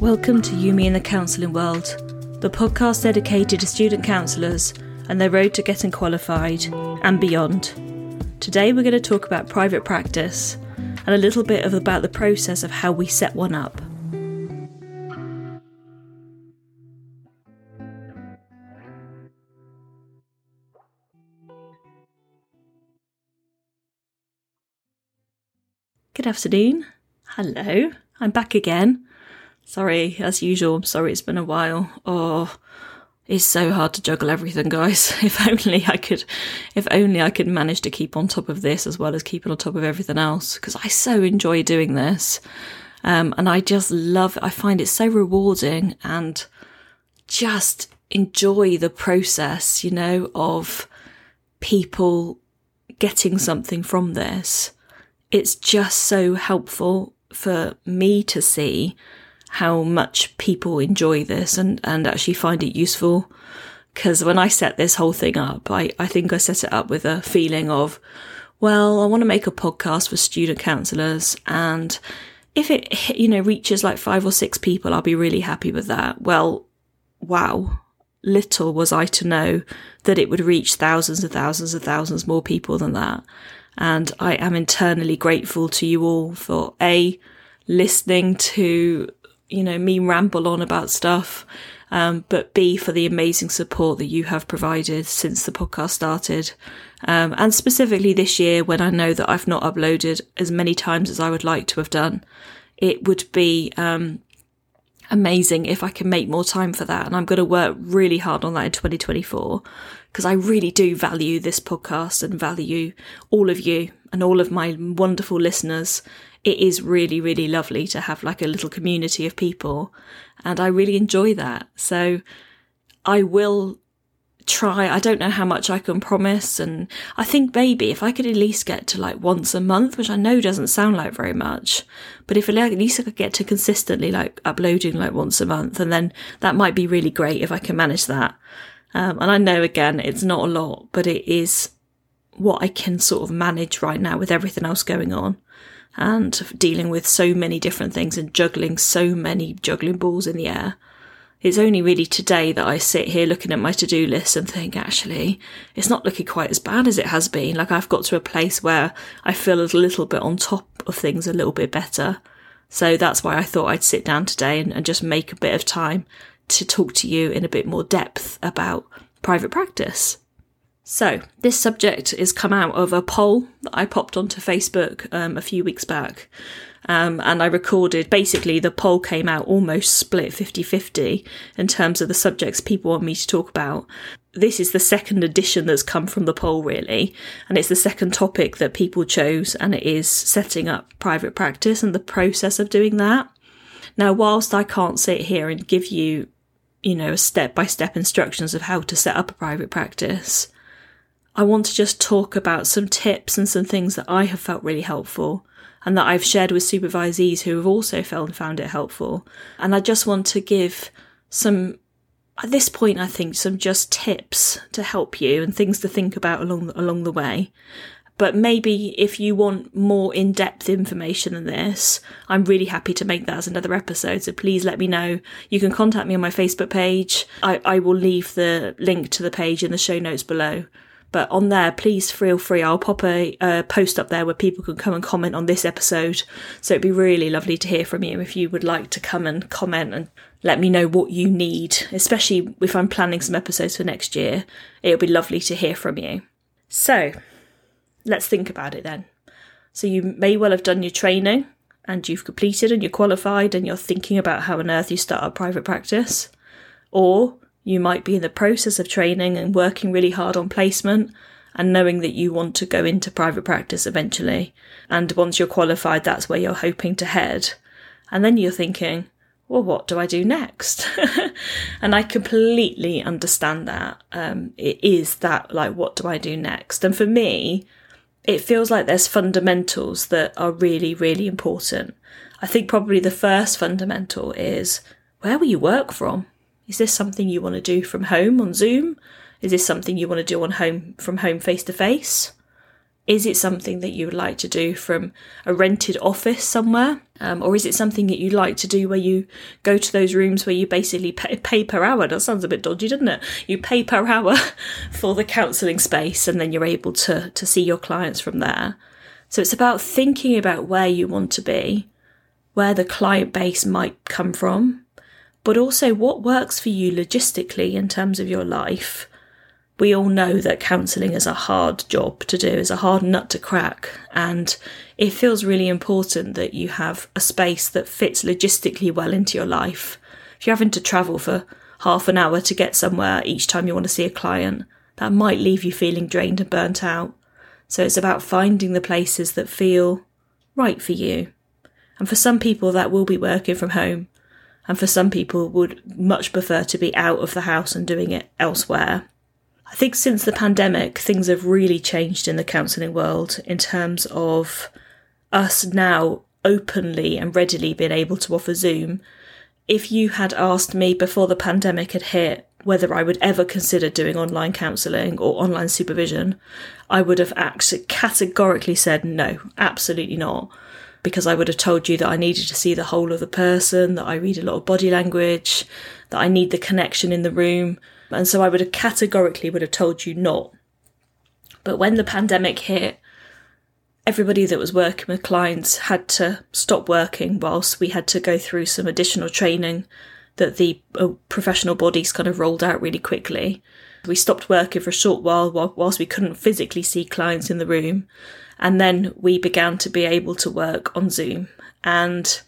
Welcome to You, Me and the Counselling World, the podcast dedicated to student counsellors and their road to getting qualified and beyond. Today we're going to talk about private practice and a little bit about the process of how we set one up. Good afternoon. Hello. I'm back again. Sorry, as usual, I'm sorry it's been a while. Oh, it's so hard to juggle everything, guys. If only I could, if only I could manage to keep on top of this as well as keeping on top of everything else, because I so enjoy doing this. Um, and I just love, I find it so rewarding and just enjoy the process, you know, of people getting something from this. It's just so helpful for me to see how much people enjoy this and, and actually find it useful. Because when I set this whole thing up, I, I think I set it up with a feeling of, well, I want to make a podcast for student counsellors and if it, you know, reaches like five or six people, I'll be really happy with that. Well, wow. Little was I to know that it would reach thousands and thousands and thousands more people than that. And I am internally grateful to you all for A, listening to you know, me ramble on about stuff, um, but B, for the amazing support that you have provided since the podcast started. Um, and specifically this year, when I know that I've not uploaded as many times as I would like to have done, it would be um, amazing if I can make more time for that. And I'm going to work really hard on that in 2024 because I really do value this podcast and value all of you and all of my wonderful listeners it is really, really lovely to have like a little community of people. And I really enjoy that. So I will try. I don't know how much I can promise. And I think maybe if I could at least get to like once a month, which I know doesn't sound like very much, but if at least I could get to consistently like uploading like once a month, and then that might be really great if I can manage that. Um, and I know again, it's not a lot, but it is what I can sort of manage right now with everything else going on and dealing with so many different things and juggling so many juggling balls in the air. It's only really today that I sit here looking at my to do list and think, actually, it's not looking quite as bad as it has been. Like I've got to a place where I feel a little bit on top of things a little bit better. So that's why I thought I'd sit down today and, and just make a bit of time to talk to you in a bit more depth about private practice. So, this subject has come out of a poll that I popped onto Facebook um, a few weeks back. Um, and I recorded basically the poll came out almost split 50 50 in terms of the subjects people want me to talk about. This is the second edition that's come from the poll, really, and it's the second topic that people chose, and it is setting up private practice and the process of doing that. Now, whilst I can't sit here and give you, you know, step by step instructions of how to set up a private practice, I want to just talk about some tips and some things that I have felt really helpful and that I've shared with supervisees who have also felt found it helpful. And I just want to give some, at this point, I think some just tips to help you and things to think about along, along the way. But maybe if you want more in depth information than this, I'm really happy to make that as another episode. So please let me know. You can contact me on my Facebook page. I, I will leave the link to the page in the show notes below. But on there, please feel free. I'll pop a, a, post up there where people can come and comment on this episode. So it'd be really lovely to hear from you if you would like to come and comment and let me know what you need, especially if I'm planning some episodes for next year. It'll be lovely to hear from you. So let's think about it then. So you may well have done your training and you've completed and you're qualified and you're thinking about how on earth you start a private practice. Or you might be in the process of training and working really hard on placement and knowing that you want to go into private practice eventually. And once you're qualified, that's where you're hoping to head. And then you're thinking, well, what do I do next? and I completely understand that. Um, it is that, like, what do I do next? And for me, it feels like there's fundamentals that are really, really important. I think probably the first fundamental is where will you work from? Is this something you want to do from home on Zoom? Is this something you want to do on home from home face to face? Is it something that you would like to do from a rented office somewhere? Um, or is it something that you like to do where you go to those rooms where you basically pay, pay per hour? That sounds a bit dodgy, doesn't it? You pay per hour for the counselling space and then you're able to, to see your clients from there. So it's about thinking about where you want to be, where the client base might come from, but also what works for you logistically in terms of your life we all know that counselling is a hard job to do, is a hard nut to crack, and it feels really important that you have a space that fits logistically well into your life. If you're having to travel for half an hour to get somewhere each time you want to see a client, that might leave you feeling drained and burnt out. So it's about finding the places that feel right for you. And for some people, that will be working from home. And for some people, would much prefer to be out of the house and doing it elsewhere. I think since the pandemic, things have really changed in the counselling world in terms of us now openly and readily being able to offer Zoom. If you had asked me before the pandemic had hit whether I would ever consider doing online counselling or online supervision, I would have actually categorically said no, absolutely not. Because I would have told you that I needed to see the whole of the person, that I read a lot of body language, that I need the connection in the room, and so I would have categorically would have told you not. But when the pandemic hit, everybody that was working with clients had to stop working whilst we had to go through some additional training that the uh, professional bodies kind of rolled out really quickly. We stopped working for a short while whilst we couldn't physically see clients in the room. And then we began to be able to work on Zoom. And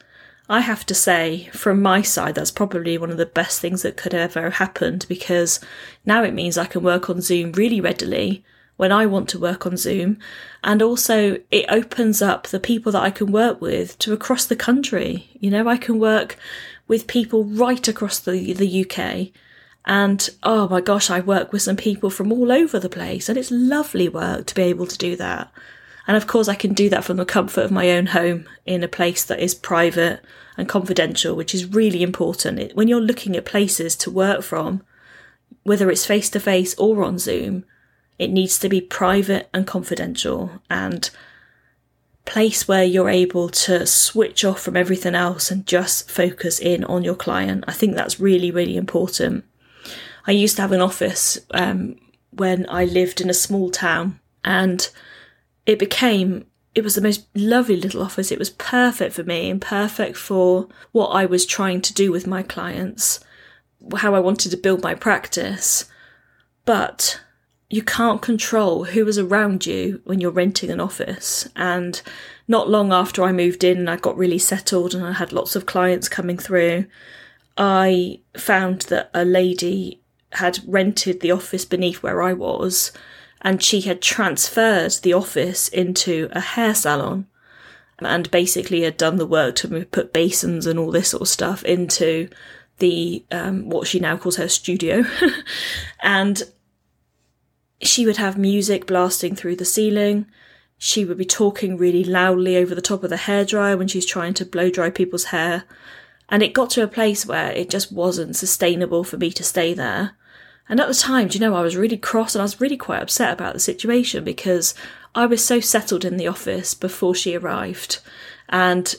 I have to say, from my side, that's probably one of the best things that could ever have happened because now it means I can work on Zoom really readily when I want to work on Zoom. And also, it opens up the people that I can work with to across the country. You know, I can work with people right across the, the UK. And oh my gosh, I work with some people from all over the place, and it's lovely work to be able to do that. And of course, I can do that from the comfort of my own home in a place that is private and confidential, which is really important. When you're looking at places to work from, whether it's face to face or on Zoom, it needs to be private and confidential and place where you're able to switch off from everything else and just focus in on your client. I think that's really, really important. I used to have an office um, when I lived in a small town and it became it was the most lovely little office. It was perfect for me and perfect for what I was trying to do with my clients, how I wanted to build my practice. But you can't control who is around you when you're renting an office. And not long after I moved in and I got really settled and I had lots of clients coming through, I found that a lady had rented the office beneath where I was and she had transferred the office into a hair salon and basically had done the work to put basins and all this sort of stuff into the um, what she now calls her studio. And she would have music blasting through the ceiling. She would be talking really loudly over the top of the hairdryer when she's trying to blow dry people's hair. And it got to a place where it just wasn't sustainable for me to stay there and at the time, do you know, I was really cross and I was really quite upset about the situation because I was so settled in the office before she arrived. And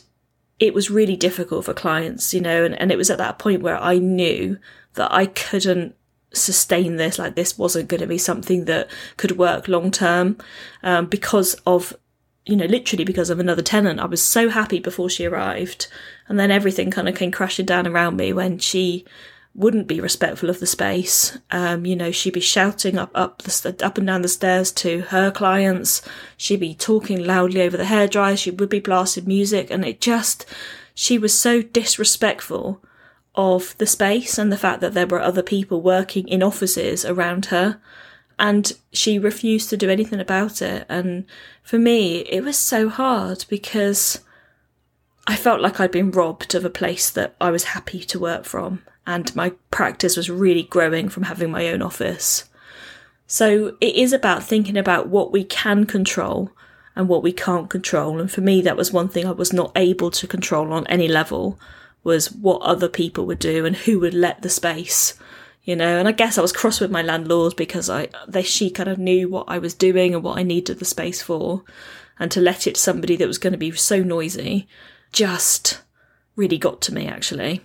it was really difficult for clients, you know, and, and it was at that point where I knew that I couldn't sustain this, like this wasn't going to be something that could work long term um, because of, you know, literally because of another tenant. I was so happy before she arrived. And then everything kind of came crashing down around me when she wouldn't be respectful of the space. Um, you know, she'd be shouting up up the up and down the stairs to her clients. She'd be talking loudly over the hairdryer. She would be blasting music, and it just she was so disrespectful of the space and the fact that there were other people working in offices around her. And she refused to do anything about it. And for me, it was so hard because I felt like I'd been robbed of a place that I was happy to work from and my practice was really growing from having my own office. So it is about thinking about what we can control and what we can't control. And for me, that was one thing I was not able to control on any level was what other people would do and who would let the space, you know. And I guess I was cross with my landlord because I, they, she kind of knew what I was doing and what I needed the space for. And to let it to somebody that was going to be so noisy just really got to me actually.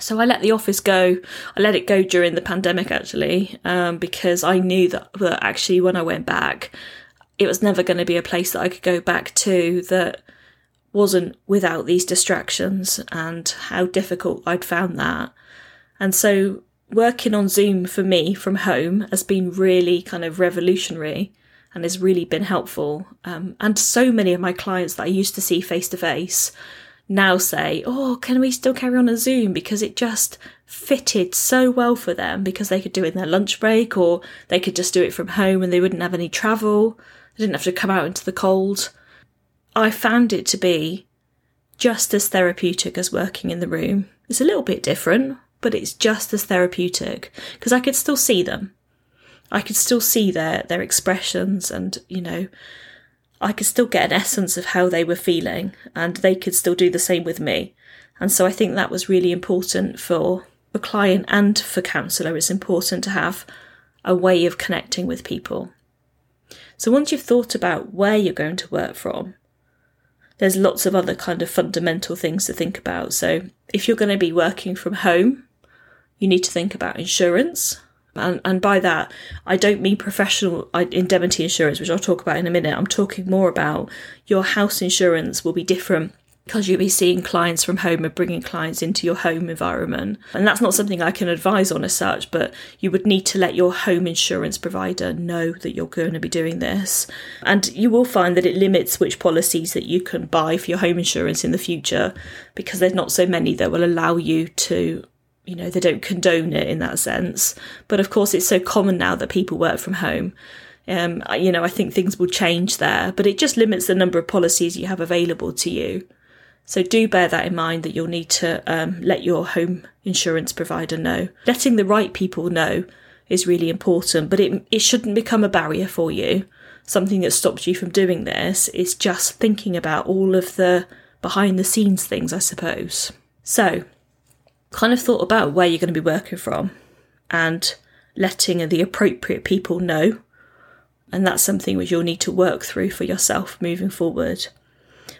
So I let the office go. I let it go during the pandemic actually, um, because I knew that, that actually when I went back, it was never going to be a place that I could go back to that wasn't without these distractions and how difficult I'd found that. And so working on Zoom for me from home has been really kind of revolutionary and has really been helpful. Um, and so many of my clients that I used to see face to face now say, Oh, can we still carry on a Zoom? Because it just fitted so well for them because they could do it in their lunch break or they could just do it from home and they wouldn't have any travel. They didn't have to come out into the cold. I found it to be just as therapeutic as working in the room. It's a little bit different, but it's just as therapeutic because I could still see them. I could still see their their expressions and, you know, I could still get an essence of how they were feeling and they could still do the same with me. And so I think that was really important for the client and for counsellor. It's important to have a way of connecting with people. So once you've thought about where you're going to work from, there's lots of other kind of fundamental things to think about. So if you're going to be working from home, you need to think about insurance. And, and by that, I don't mean professional indemnity insurance, which I'll talk about in a minute. I'm talking more about your house insurance will be different because you'll be seeing clients from home and bringing clients into your home environment. And that's not something I can advise on as such, but you would need to let your home insurance provider know that you're going to be doing this. And you will find that it limits which policies that you can buy for your home insurance in the future because there's not so many that will allow you to you know, they don't condone it in that sense. But of course, it's so common now that people work from home. Um, you know, I think things will change there, but it just limits the number of policies you have available to you. So do bear that in mind that you'll need to um, let your home insurance provider know. Letting the right people know is really important, but it, it shouldn't become a barrier for you. Something that stops you from doing this is just thinking about all of the behind the scenes things, I suppose. So kind of thought about where you're going to be working from and letting the appropriate people know. And that's something which you'll need to work through for yourself moving forward.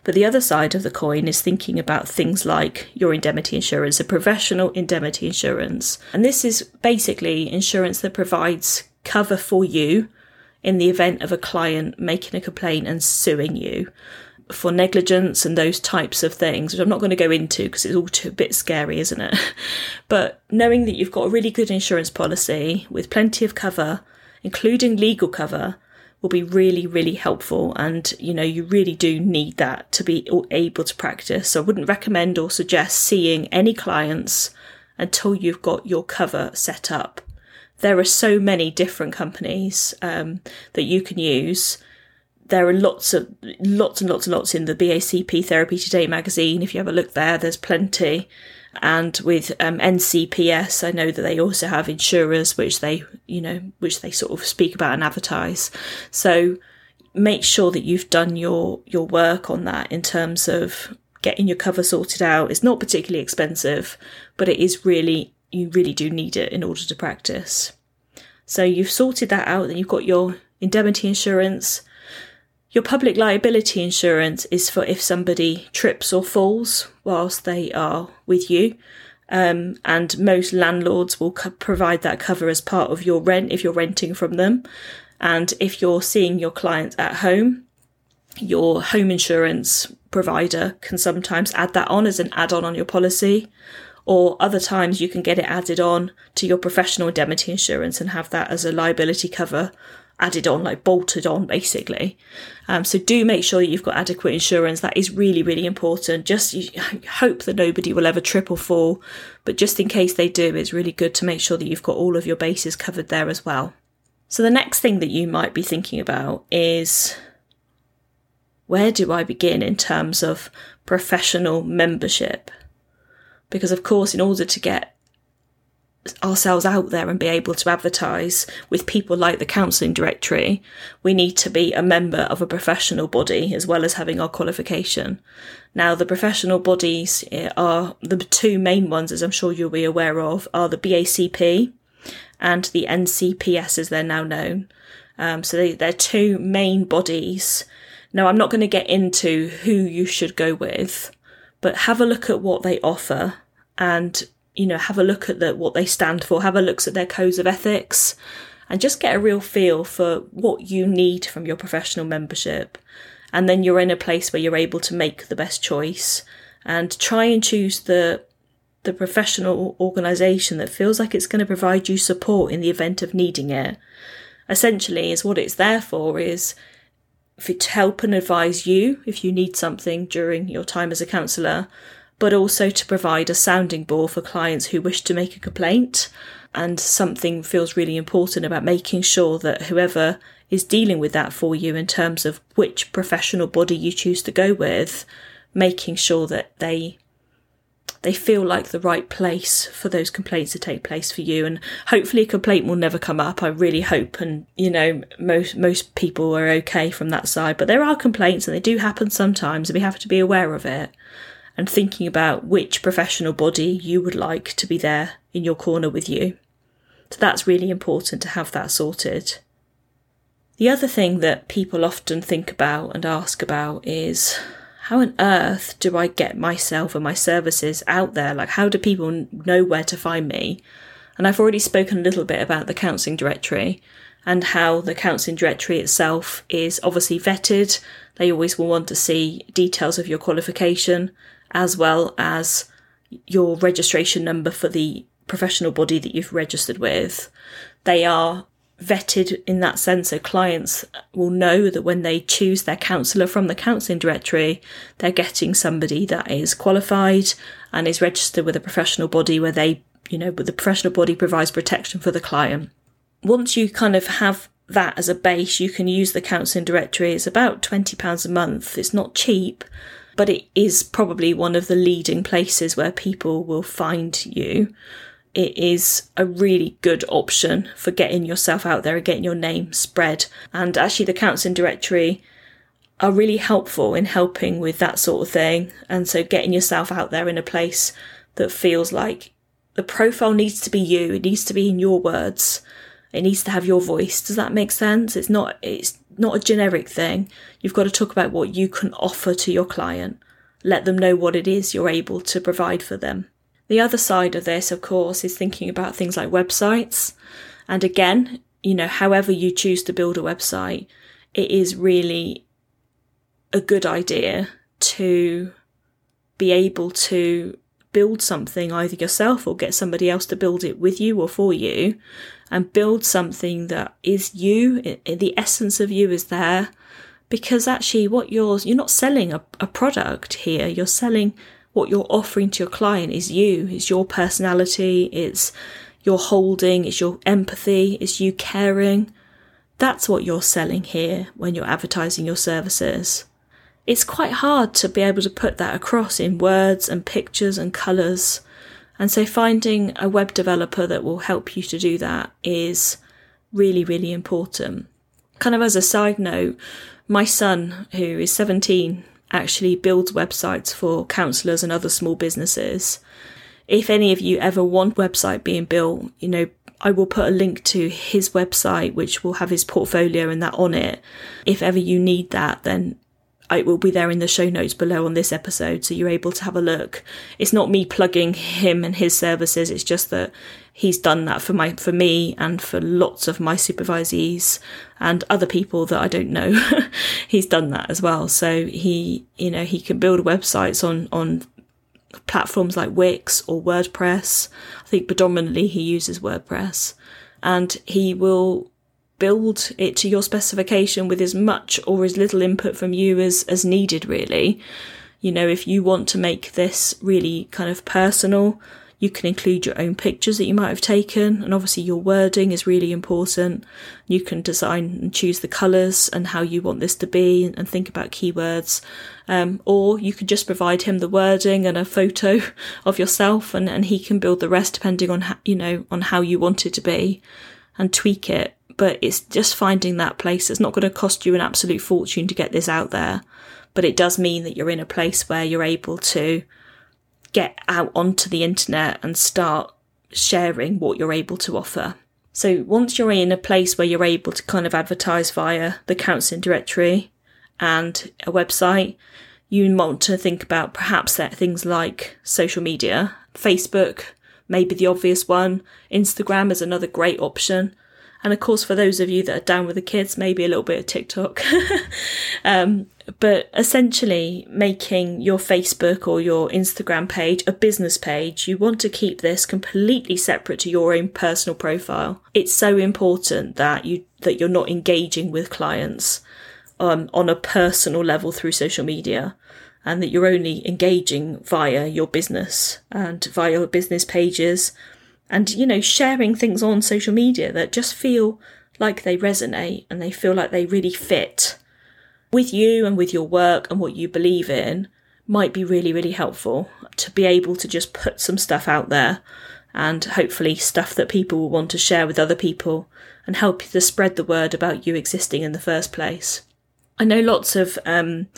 But the other side of the coin is thinking about things like your indemnity insurance, a professional indemnity insurance. And this is basically insurance that provides cover for you in the event of a client making a complaint and suing you for negligence and those types of things, which I'm not going to go into because it's all too, a bit scary, isn't it? but knowing that you've got a really good insurance policy with plenty of cover, including legal cover, will be really, really helpful. And, you know, you really do need that to be able to practice. So I wouldn't recommend or suggest seeing any clients until you've got your cover set up. There are so many different companies um, that you can use there are lots of lots and lots and lots in the BACP Therapy Today magazine. If you have a look there, there's plenty. And with um, NCPS, I know that they also have insurers which they, you know, which they sort of speak about and advertise. So make sure that you've done your your work on that in terms of getting your cover sorted out. It's not particularly expensive, but it is really you really do need it in order to practice. So you've sorted that out, then you've got your indemnity insurance your public liability insurance is for if somebody trips or falls whilst they are with you. Um, and most landlords will co- provide that cover as part of your rent if you're renting from them. And if you're seeing your clients at home, your home insurance provider can sometimes add that on as an add on on your policy. Or other times you can get it added on to your professional indemnity insurance and have that as a liability cover added on, like bolted on, basically. Um, so do make sure you've got adequate insurance. That is really, really important. Just hope that nobody will ever trip or fall, but just in case they do, it's really good to make sure that you've got all of your bases covered there as well. So the next thing that you might be thinking about is where do I begin in terms of professional membership? Because of course, in order to get ourselves out there and be able to advertise with people like the counselling directory, we need to be a member of a professional body as well as having our qualification. Now, the professional bodies eh, are the two main ones, as I'm sure you'll be aware of, are the BACP and the NCPS, as they're now known. Um, so they, they're two main bodies. Now, I'm not going to get into who you should go with, but have a look at what they offer and you know, have a look at the, what they stand for, have a look at their codes of ethics, and just get a real feel for what you need from your professional membership. And then you're in a place where you're able to make the best choice and try and choose the the professional organisation that feels like it's going to provide you support in the event of needing it. Essentially, is what it's there for is to help and advise you if you need something during your time as a counsellor, but also to provide a sounding board for clients who wish to make a complaint. And something feels really important about making sure that whoever is dealing with that for you in terms of which professional body you choose to go with, making sure that they they feel like the right place for those complaints to take place for you. And hopefully a complaint will never come up. I really hope and you know most most people are okay from that side. But there are complaints and they do happen sometimes and we have to be aware of it and thinking about which professional body you would like to be there in your corner with you. So that's really important to have that sorted. The other thing that people often think about and ask about is how on earth do I get myself and my services out there? Like, how do people know where to find me? And I've already spoken a little bit about the counselling directory and how the counselling directory itself is obviously vetted. They always will want to see details of your qualification as well as your registration number for the professional body that you've registered with. They are vetted in that sense, so clients will know that when they choose their counsellor from the counselling directory, they're getting somebody that is qualified and is registered with a professional body where they, you know, the professional body provides protection for the client. Once you kind of have that as a base, you can use the counselling directory. It's about £20 a month. It's not cheap, but it is probably one of the leading places where people will find you. It is a really good option for getting yourself out there and getting your name spread. And actually, the counselling directory are really helpful in helping with that sort of thing. And so, getting yourself out there in a place that feels like the profile needs to be you, it needs to be in your words, it needs to have your voice. Does that make sense? It's not, it's not a generic thing. You've got to talk about what you can offer to your client. Let them know what it is you're able to provide for them. The other side of this, of course, is thinking about things like websites. And again, you know, however you choose to build a website, it is really a good idea to be able to build something either yourself or get somebody else to build it with you or for you and build something that is you, the essence of you is there. Because actually, what you're, you're not selling a, a product here, you're selling what you're offering to your client is you, it's your personality, it's your holding, it's your empathy, it's you caring. That's what you're selling here when you're advertising your services. It's quite hard to be able to put that across in words and pictures and colours. And so finding a web developer that will help you to do that is really, really important. Kind of as a side note, my son, who is 17, actually builds websites for counsellors and other small businesses. If any of you ever want website being built, you know, I will put a link to his website, which will have his portfolio and that on it. If ever you need that, then it will be there in the show notes below on this episode, so you're able to have a look. It's not me plugging him and his services; it's just that he's done that for my for me and for lots of my supervisees and other people that I don't know. he's done that as well. So he, you know, he can build websites on on platforms like Wix or WordPress. I think predominantly he uses WordPress, and he will build it to your specification with as much or as little input from you as, as needed, really. You know, if you want to make this really kind of personal, You can include your own pictures that you might have taken, and obviously your wording is really important. You can design and choose the colours and how you want this to be and think about keywords. Um, or you could just provide him the wording and a photo of yourself and, and he can build the rest depending on how, you know, on how you want it to be and tweak it. But it's just finding that place. It's not going to cost you an absolute fortune to get this out there, but it does mean that you're in a place where you're able to get out onto the internet and start sharing what you're able to offer. So once you're in a place where you're able to kind of advertise via the counselling directory and a website, you want to think about perhaps things like social media, Facebook, maybe the obvious one, Instagram is another great option. And of course, for those of you that are down with the kids, maybe a little bit of TikTok. um, but essentially, making your Facebook or your Instagram page a business page, you want to keep this completely separate to your own personal profile. It's so important that you that you're not engaging with clients um, on a personal level through social media and that you're only engaging via your business and via your business pages and you know sharing things on social media that just feel like they resonate and they feel like they really fit with you and with your work and what you believe in might be really really helpful to be able to just put some stuff out there and hopefully stuff that people will want to share with other people and help you to spread the word about you existing in the first place. I know lots of um,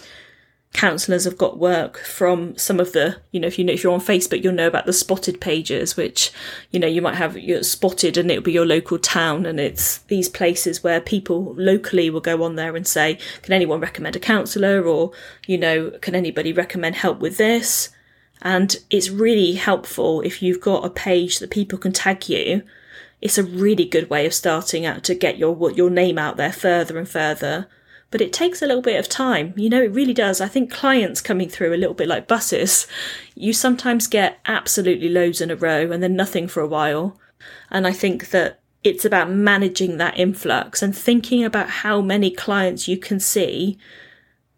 counsellors have got work from some of the, you know, if you know if you're on Facebook, you'll know about the spotted pages, which, you know, you might have your spotted and it'll be your local town, and it's these places where people locally will go on there and say, can anyone recommend a counsellor, or you know, can anybody recommend help with this? And it's really helpful if you've got a page that people can tag you. It's a really good way of starting out to get your your name out there further and further but it takes a little bit of time. You know, it really does. I think clients coming through a little bit like buses, you sometimes get absolutely loads in a row and then nothing for a while. And I think that it's about managing that influx and thinking about how many clients you can see.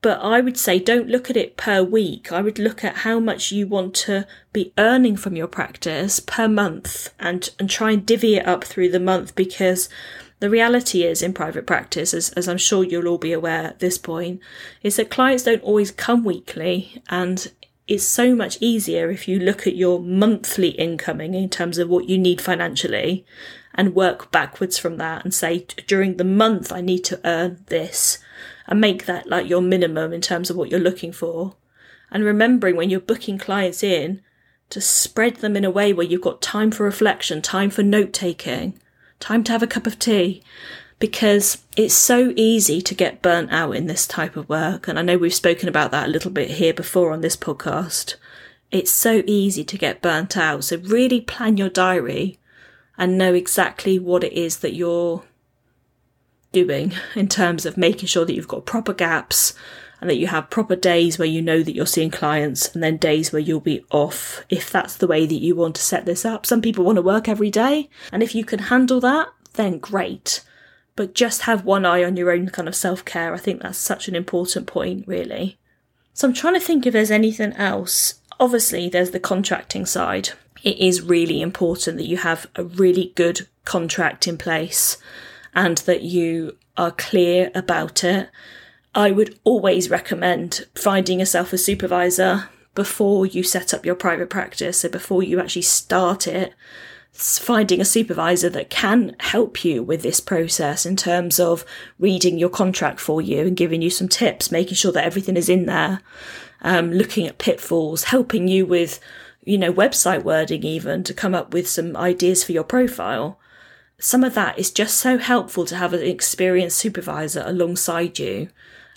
But I would say don't look at it per week. I would look at how much you want to be earning from your practice per month and, and try and divvy it up through the month because the reality is in private practice, as, as I'm sure you'll all be aware at this point, is that clients don't always come weekly and it's so much easier if you look at your monthly incoming in terms of what you need financially and work backwards from that and say during the month I need to earn this and make that like your minimum in terms of what you're looking for. And remembering when you're booking clients in to spread them in a way where you've got time for reflection, time for note taking, time to have a cup of tea because it's so easy to get burnt out in this type of work. And I know we've spoken about that a little bit here before on this podcast. It's so easy to get burnt out. So really plan your diary and know exactly what it is that you're doing in terms of making sure that you've got proper gaps and that you have proper days where you know that you're seeing clients and then days where you'll be off if that's the way that you want to set this up. Some people want to work every day, and if you can handle that, then great. But just have one eye on your own kind of self care. I think that's such an important point, really. So I'm trying to think if there's anything else. Obviously, there's the contracting side. It is really important that you have a really good contract in place and that you are clear about it I would always recommend finding yourself a supervisor before you set up your private practice. So before you actually start it, finding a supervisor that can help you with this process in terms of reading your contract for you and giving you some tips, making sure that everything is in there, um, looking at pitfalls, helping you with, you know, website wording even to come up with some ideas for your profile. Some of that is just so helpful to have an experienced supervisor alongside you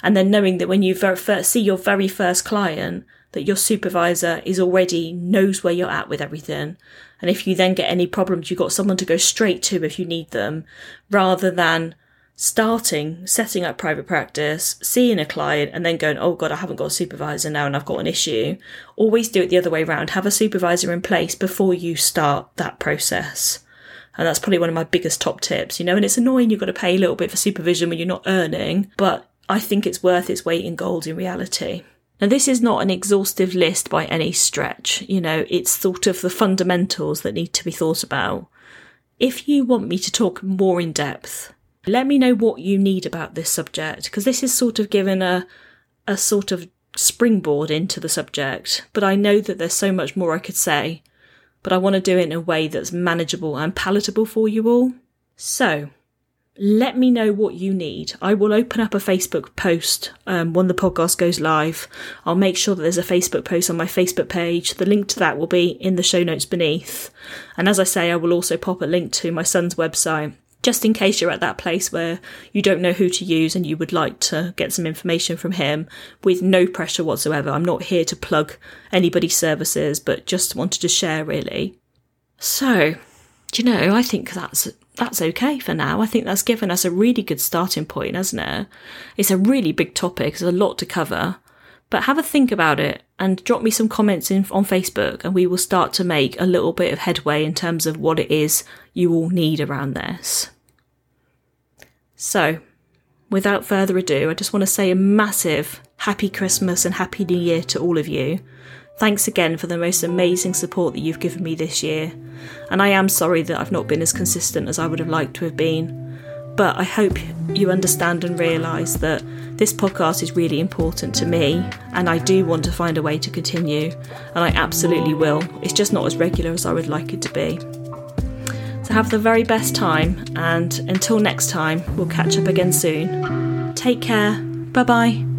and then knowing that when you first see your very first client, that your supervisor is already knows where you're at with everything. And if you then get any problems, you've got someone to go straight to if you need them, rather than starting, setting up private practice, seeing a client and then going, Oh God, I haven't got a supervisor now and I've got an issue. Always do it the other way around. Have a supervisor in place before you start that process. And that's probably one of my biggest top tips, you know, and it's annoying you've got to pay a little bit for supervision when you're not earning, but I think it's worth its weight in gold in reality. Now, this is not an exhaustive list by any stretch. You know, it's sort of the fundamentals that need to be thought about. If you want me to talk more in depth, let me know what you need about this subject, because this is sort of given a, a sort of springboard into the subject, but I know that there's so much more I could say, but I want to do it in a way that's manageable and palatable for you all. So, let me know what you need. I will open up a Facebook post um, when the podcast goes live. I'll make sure that there's a Facebook post on my Facebook page. The link to that will be in the show notes beneath. And as I say, I will also pop a link to my son's website just in case you're at that place where you don't know who to use and you would like to get some information from him with no pressure whatsoever. I'm not here to plug anybody's services, but just wanted to share really. So, do you know, I think that's that's okay for now. I think that's given us a really good starting point, hasn't it? It's a really big topic, there's a lot to cover. But have a think about it and drop me some comments in, on Facebook, and we will start to make a little bit of headway in terms of what it is you all need around this. So, without further ado, I just want to say a massive Happy Christmas and Happy New Year to all of you. Thanks again for the most amazing support that you've given me this year. And I am sorry that I've not been as consistent as I would have liked to have been. But I hope you understand and realise that this podcast is really important to me, and I do want to find a way to continue, and I absolutely will. It's just not as regular as I would like it to be. So have the very best time, and until next time, we'll catch up again soon. Take care. Bye bye.